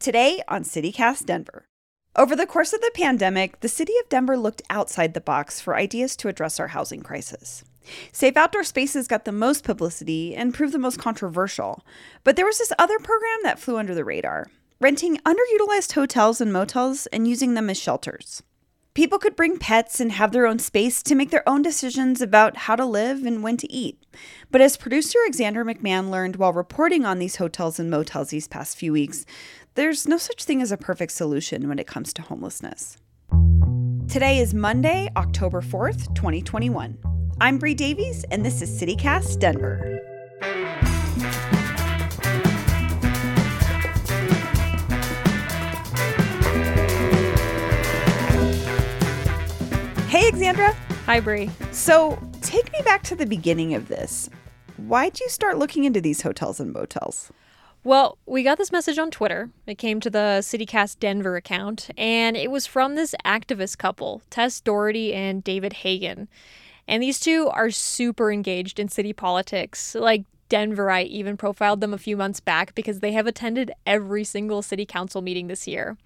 Today on CityCast Denver. Over the course of the pandemic, the city of Denver looked outside the box for ideas to address our housing crisis. Safe Outdoor Spaces got the most publicity and proved the most controversial, but there was this other program that flew under the radar renting underutilized hotels and motels and using them as shelters. People could bring pets and have their own space to make their own decisions about how to live and when to eat. But as producer Alexandra McMahon learned while reporting on these hotels and motels these past few weeks, there's no such thing as a perfect solution when it comes to homelessness. Today is Monday, October 4th, 2021. I'm Bree Davies, and this is CityCast Denver. Hey, Alexandra. Hi, Bree. So, take me back to the beginning of this. Why'd you start looking into these hotels and motels? Well, we got this message on Twitter. It came to the CityCast Denver account, and it was from this activist couple, Tess Doherty and David Hagan. And these two are super engaged in city politics. Like Denverite even profiled them a few months back because they have attended every single city council meeting this year.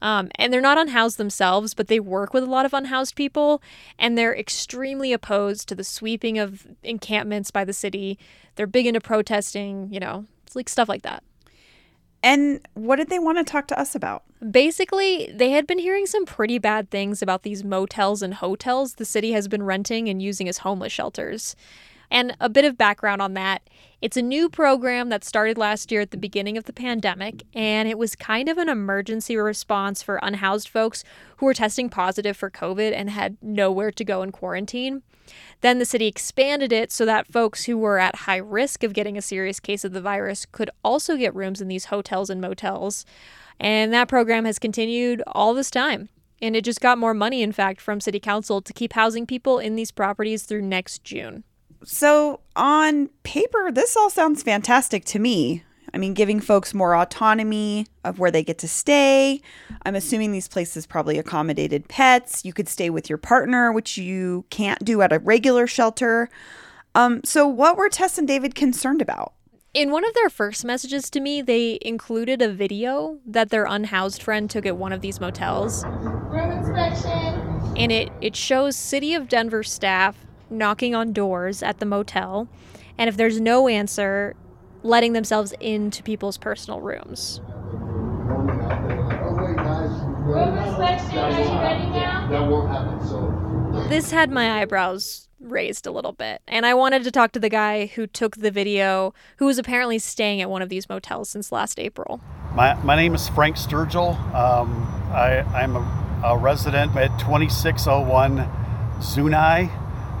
Um, and they're not unhoused themselves, but they work with a lot of unhoused people, and they're extremely opposed to the sweeping of encampments by the city. They're big into protesting, you know, like stuff like that. And what did they want to talk to us about? Basically, they had been hearing some pretty bad things about these motels and hotels the city has been renting and using as homeless shelters. And a bit of background on that it's a new program that started last year at the beginning of the pandemic, and it was kind of an emergency response for unhoused folks who were testing positive for COVID and had nowhere to go in quarantine. Then the city expanded it so that folks who were at high risk of getting a serious case of the virus could also get rooms in these hotels and motels. And that program has continued all this time. And it just got more money, in fact, from City Council to keep housing people in these properties through next June. So, on paper, this all sounds fantastic to me. I mean, giving folks more autonomy of where they get to stay. I'm assuming these places probably accommodated pets. You could stay with your partner, which you can't do at a regular shelter. Um, so, what were Tess and David concerned about? In one of their first messages to me, they included a video that their unhoused friend took at one of these motels. Room inspection. And it, it shows City of Denver staff knocking on doors at the motel, and if there's no answer, letting themselves into people's personal rooms. This had my eyebrows raised a little bit, and I wanted to talk to the guy who took the video, who was apparently staying at one of these motels since last April. My, my name is Frank Sturgill. Um, I, I'm a, a resident at 2601 Zuni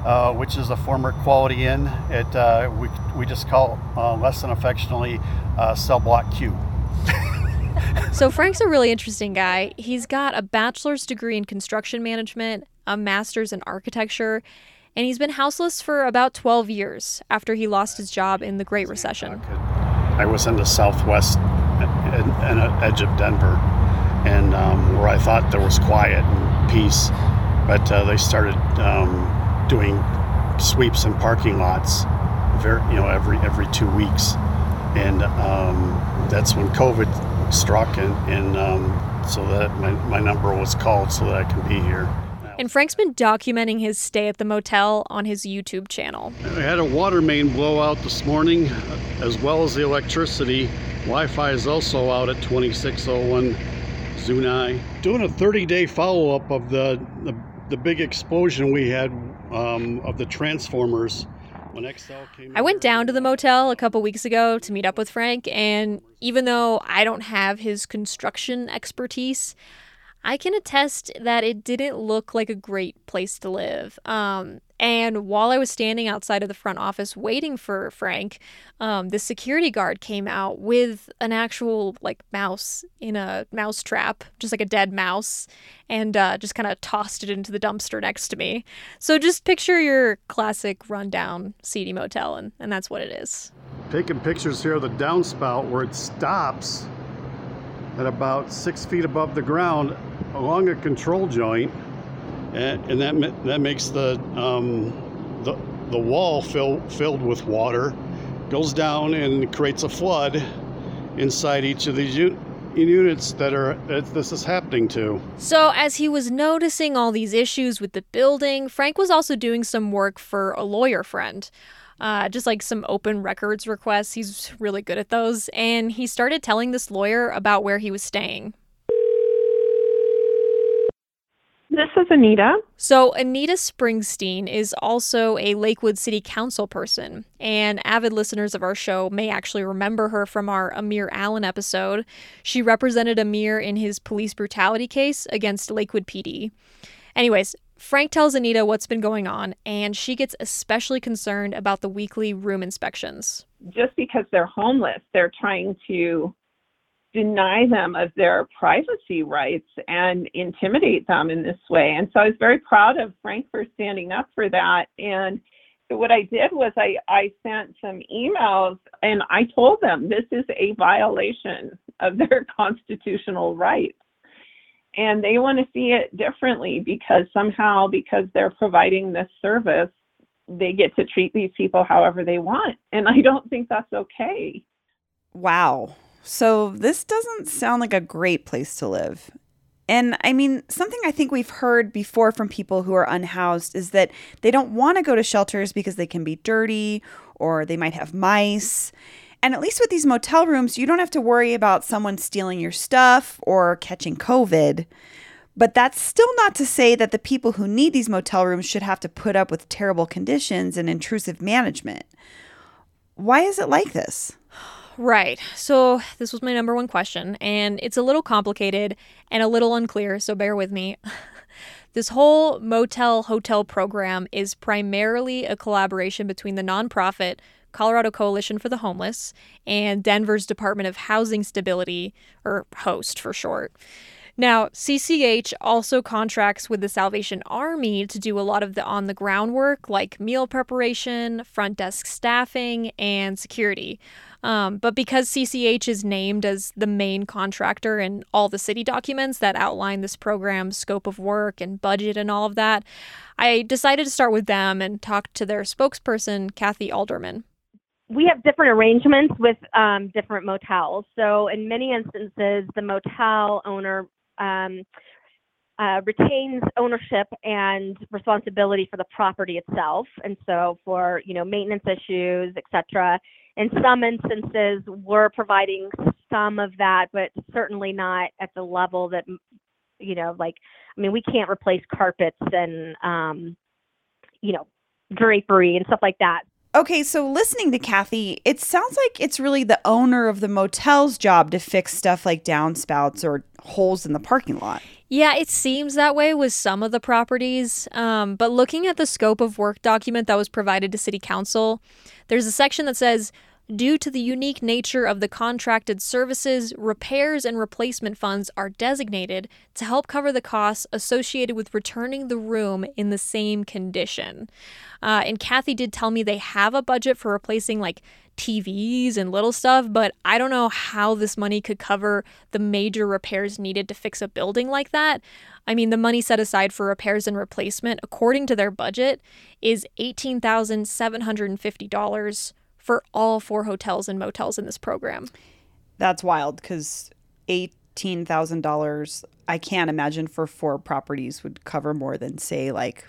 uh, which is a former Quality Inn. It uh, we, we just call uh, less than affectionately uh, Cell Block Q. so Frank's a really interesting guy. He's got a bachelor's degree in construction management, a master's in architecture, and he's been houseless for about 12 years after he lost his job in the Great Recession. I was in the southwest edge of Denver, and um, where I thought there was quiet and peace, but uh, they started. Um, doing sweeps in parking lots, very you know every every two weeks, and um, that's when COVID struck, and, and um, so that my, my number was called so that I can be here. And Frank's been documenting his stay at the motel on his YouTube channel. I had a water main blowout this morning, as well as the electricity. Wi Fi is also out at 2601 Zuni. Doing a 30 day follow up of the, the, the big explosion we had um, of the Transformers. When Xcel came I went down to the motel a couple weeks ago to meet up with Frank, and even though I don't have his construction expertise, I can attest that it didn't look like a great place to live. Um, and while I was standing outside of the front office waiting for Frank, um, the security guard came out with an actual like mouse in a mouse trap, just like a dead mouse, and uh, just kind of tossed it into the dumpster next to me. So just picture your classic rundown seedy motel, and, and that's what it is. Taking pictures here of the downspout where it stops at about six feet above the ground along a control joint and, and that that makes the um, the the wall fill, filled with water, goes down and creates a flood inside each of these units that are that this is happening to. So, as he was noticing all these issues with the building, Frank was also doing some work for a lawyer friend. Uh, just like some open records requests. He's really good at those. And he started telling this lawyer about where he was staying. This is Anita. So, Anita Springsteen is also a Lakewood City Council person, and avid listeners of our show may actually remember her from our Amir Allen episode. She represented Amir in his police brutality case against Lakewood PD. Anyways, Frank tells Anita what's been going on, and she gets especially concerned about the weekly room inspections. Just because they're homeless, they're trying to deny them of their privacy rights and intimidate them in this way. And so I was very proud of Frank for standing up for that. And so what I did was I, I sent some emails and I told them this is a violation of their constitutional rights. And they want to see it differently because somehow, because they're providing this service, they get to treat these people however they want. And I don't think that's okay. Wow. So, this doesn't sound like a great place to live. And I mean, something I think we've heard before from people who are unhoused is that they don't want to go to shelters because they can be dirty or they might have mice. And at least with these motel rooms, you don't have to worry about someone stealing your stuff or catching COVID. But that's still not to say that the people who need these motel rooms should have to put up with terrible conditions and intrusive management. Why is it like this? Right. So, this was my number one question, and it's a little complicated and a little unclear, so bear with me. this whole motel hotel program is primarily a collaboration between the nonprofit Colorado Coalition for the Homeless and Denver's Department of Housing Stability, or HOST for short. Now, CCH also contracts with the Salvation Army to do a lot of the on the ground work like meal preparation, front desk staffing, and security. Um, but because CCH is named as the main contractor in all the city documents that outline this program's scope of work and budget and all of that, I decided to start with them and talk to their spokesperson, Kathy Alderman we have different arrangements with um, different motels. So, in many instances, the motel owner um, uh, retains ownership and responsibility for the property itself, and so for you know maintenance issues, etc. In some instances, we're providing some of that, but certainly not at the level that you know, like I mean, we can't replace carpets and um, you know drapery and stuff like that. Okay, so listening to Kathy, it sounds like it's really the owner of the motel's job to fix stuff like downspouts or holes in the parking lot. Yeah, it seems that way with some of the properties. Um, but looking at the scope of work document that was provided to City Council, there's a section that says Due to the unique nature of the contracted services, repairs and replacement funds are designated to help cover the costs associated with returning the room in the same condition. Uh, and Kathy did tell me they have a budget for replacing like TVs and little stuff, but I don't know how this money could cover the major repairs needed to fix a building like that. I mean, the money set aside for repairs and replacement, according to their budget, is $18,750 for all four hotels and motels in this program. That's wild because $18,000, I can't imagine for four properties would cover more than, say, like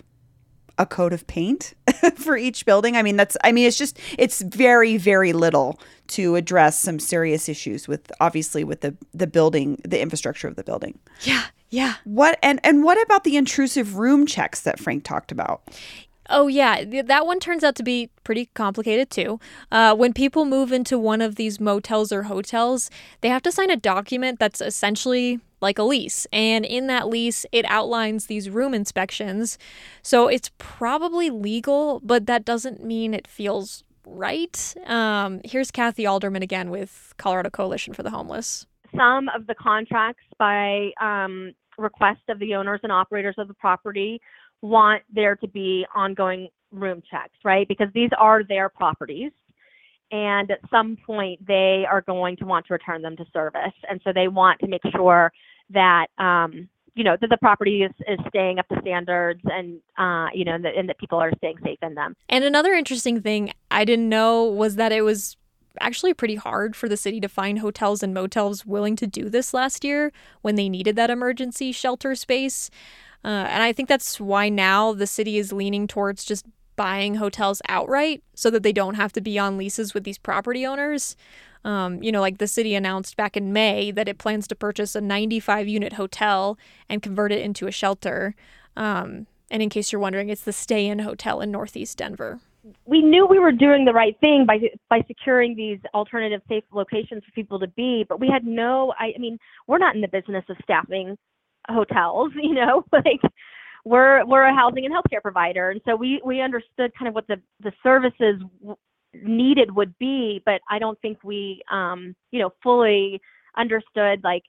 a coat of paint for each building. I mean, that's, I mean, it's just, it's very, very little to address some serious issues with, obviously, with the, the building, the infrastructure of the building. Yeah. Yeah. What and and what about the intrusive room checks that Frank talked about? Oh, yeah. That one turns out to be pretty complicated too. Uh, when people move into one of these motels or hotels, they have to sign a document that's essentially like a lease. And in that lease, it outlines these room inspections. So it's probably legal, but that doesn't mean it feels right. Um, here's Kathy Alderman again with Colorado Coalition for the Homeless. Some of the contracts by um, request of the owners and operators of the property want there to be ongoing room checks, right? Because these are their properties. And at some point, they are going to want to return them to service. And so they want to make sure that, um, you know, that the property is, is staying up to standards and, uh, you know, and that, and that people are staying safe in them. And another interesting thing I didn't know was that it was actually pretty hard for the city to find hotels and motels willing to do this last year when they needed that emergency shelter space. Uh, and I think that's why now the city is leaning towards just buying hotels outright so that they don't have to be on leases with these property owners. Um, you know, like the city announced back in May that it plans to purchase a 95 unit hotel and convert it into a shelter. Um, and in case you're wondering, it's the Stay Inn Hotel in Northeast Denver. We knew we were doing the right thing by by securing these alternative safe locations for people to be, but we had no. I, I mean, we're not in the business of staffing hotels, you know, like we're we're a housing and healthcare provider, and so we we understood kind of what the the services needed would be, but I don't think we um, you know fully understood like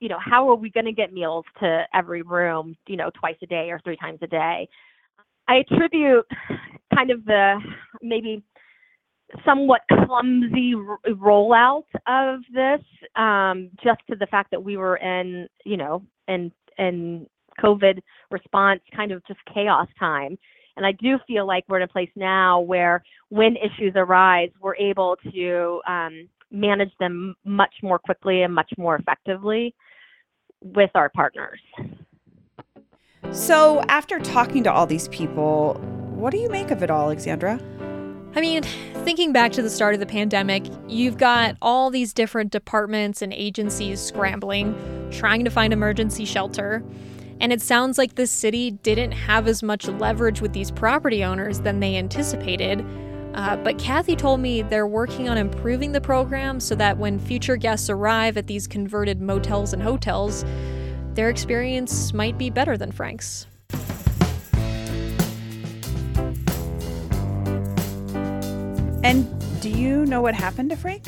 you know how are we going to get meals to every room you know twice a day or three times a day. I attribute kind of the maybe somewhat clumsy r- rollout of this um, just to the fact that we were in you know in in COVID response kind of just chaos time. And I do feel like we're in a place now where when issues arise, we're able to um, manage them much more quickly and much more effectively with our partners. So, after talking to all these people, what do you make of it all, Alexandra? I mean, thinking back to the start of the pandemic, you've got all these different departments and agencies scrambling, trying to find emergency shelter. And it sounds like the city didn't have as much leverage with these property owners than they anticipated. Uh, but Kathy told me they're working on improving the program so that when future guests arrive at these converted motels and hotels, their experience might be better than Frank's. And do you know what happened to Frank?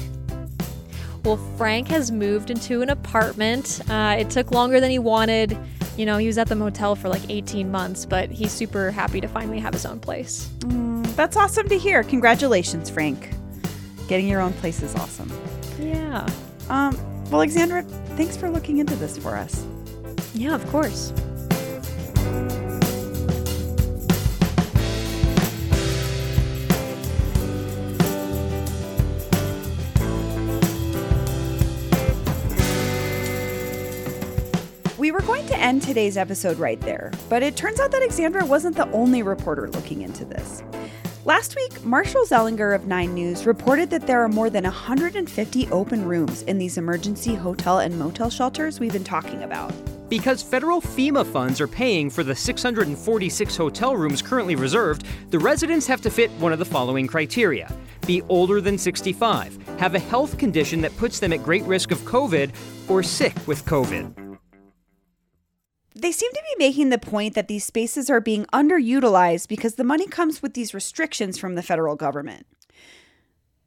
Well, Frank has moved into an apartment. Uh, it took longer than he wanted. You know, he was at the motel for like 18 months, but he's super happy to finally have his own place. Mm, that's awesome to hear. Congratulations, Frank. Getting your own place is awesome. Yeah. Um, well, Alexandra, thanks for looking into this for us. Yeah, of course. To end today's episode right there, but it turns out that Alexandra wasn't the only reporter looking into this. Last week, Marshall Zellinger of 9 News reported that there are more than 150 open rooms in these emergency hotel and motel shelters we've been talking about. Because federal FEMA funds are paying for the 646 hotel rooms currently reserved, the residents have to fit one of the following criteria be older than 65, have a health condition that puts them at great risk of COVID, or sick with COVID. They seem to be making the point that these spaces are being underutilized because the money comes with these restrictions from the federal government.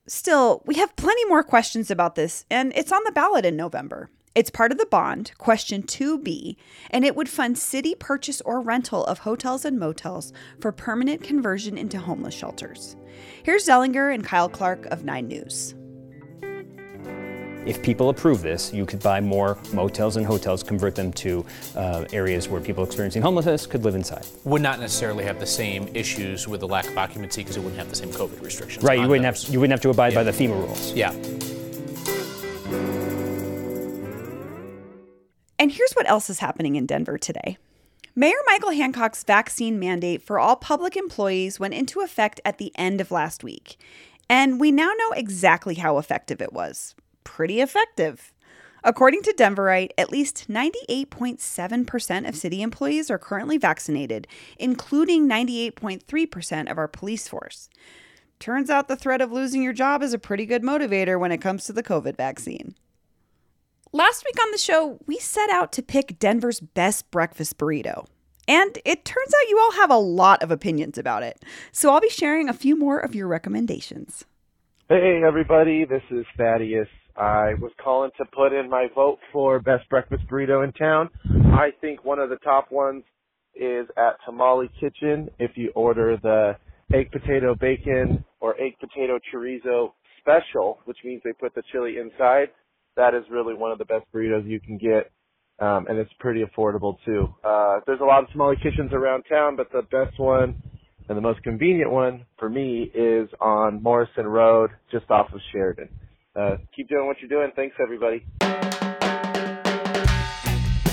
Still, we have plenty more questions about this, and it's on the ballot in November. It's part of the bond, question 2B, and it would fund city purchase or rental of hotels and motels for permanent conversion into homeless shelters. Here's Zellinger and Kyle Clark of 9 News. If people approve this, you could buy more motels and hotels, convert them to uh, areas where people experiencing homelessness could live inside. Would not necessarily have the same issues with the lack of occupancy because it wouldn't have the same COVID restrictions. Right, you wouldn't those. have you wouldn't have to abide by the FEMA rules. Yeah. And here's what else is happening in Denver today. Mayor Michael Hancock's vaccine mandate for all public employees went into effect at the end of last week. And we now know exactly how effective it was. Pretty effective. According to Denverite, at least 98.7% of city employees are currently vaccinated, including 98.3% of our police force. Turns out the threat of losing your job is a pretty good motivator when it comes to the COVID vaccine. Last week on the show, we set out to pick Denver's best breakfast burrito. And it turns out you all have a lot of opinions about it. So I'll be sharing a few more of your recommendations. Hey everybody, this is Thaddeus. I was calling to put in my vote for best breakfast burrito in town. I think one of the top ones is at Tamale Kitchen. If you order the egg potato bacon or egg potato chorizo special, which means they put the chili inside, that is really one of the best burritos you can get. Um, and it's pretty affordable too. Uh, there's a lot of tamale kitchens around town, but the best one And the most convenient one for me is on Morrison Road, just off of Sheridan. Uh, keep doing what you're doing. Thanks, everybody.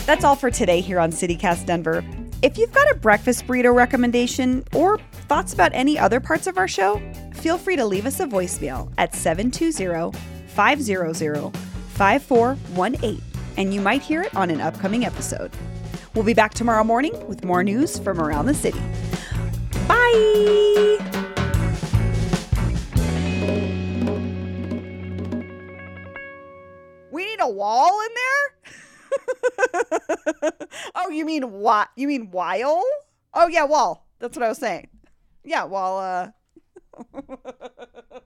That's all for today here on CityCast Denver. If you've got a breakfast burrito recommendation or thoughts about any other parts of our show, feel free to leave us a voicemail at 720 500 5418, and you might hear it on an upcoming episode. We'll be back tomorrow morning with more news from around the city. Bye! A wall in there? oh, you mean what? You mean while? Oh yeah, wall. That's what I was saying. Yeah, while uh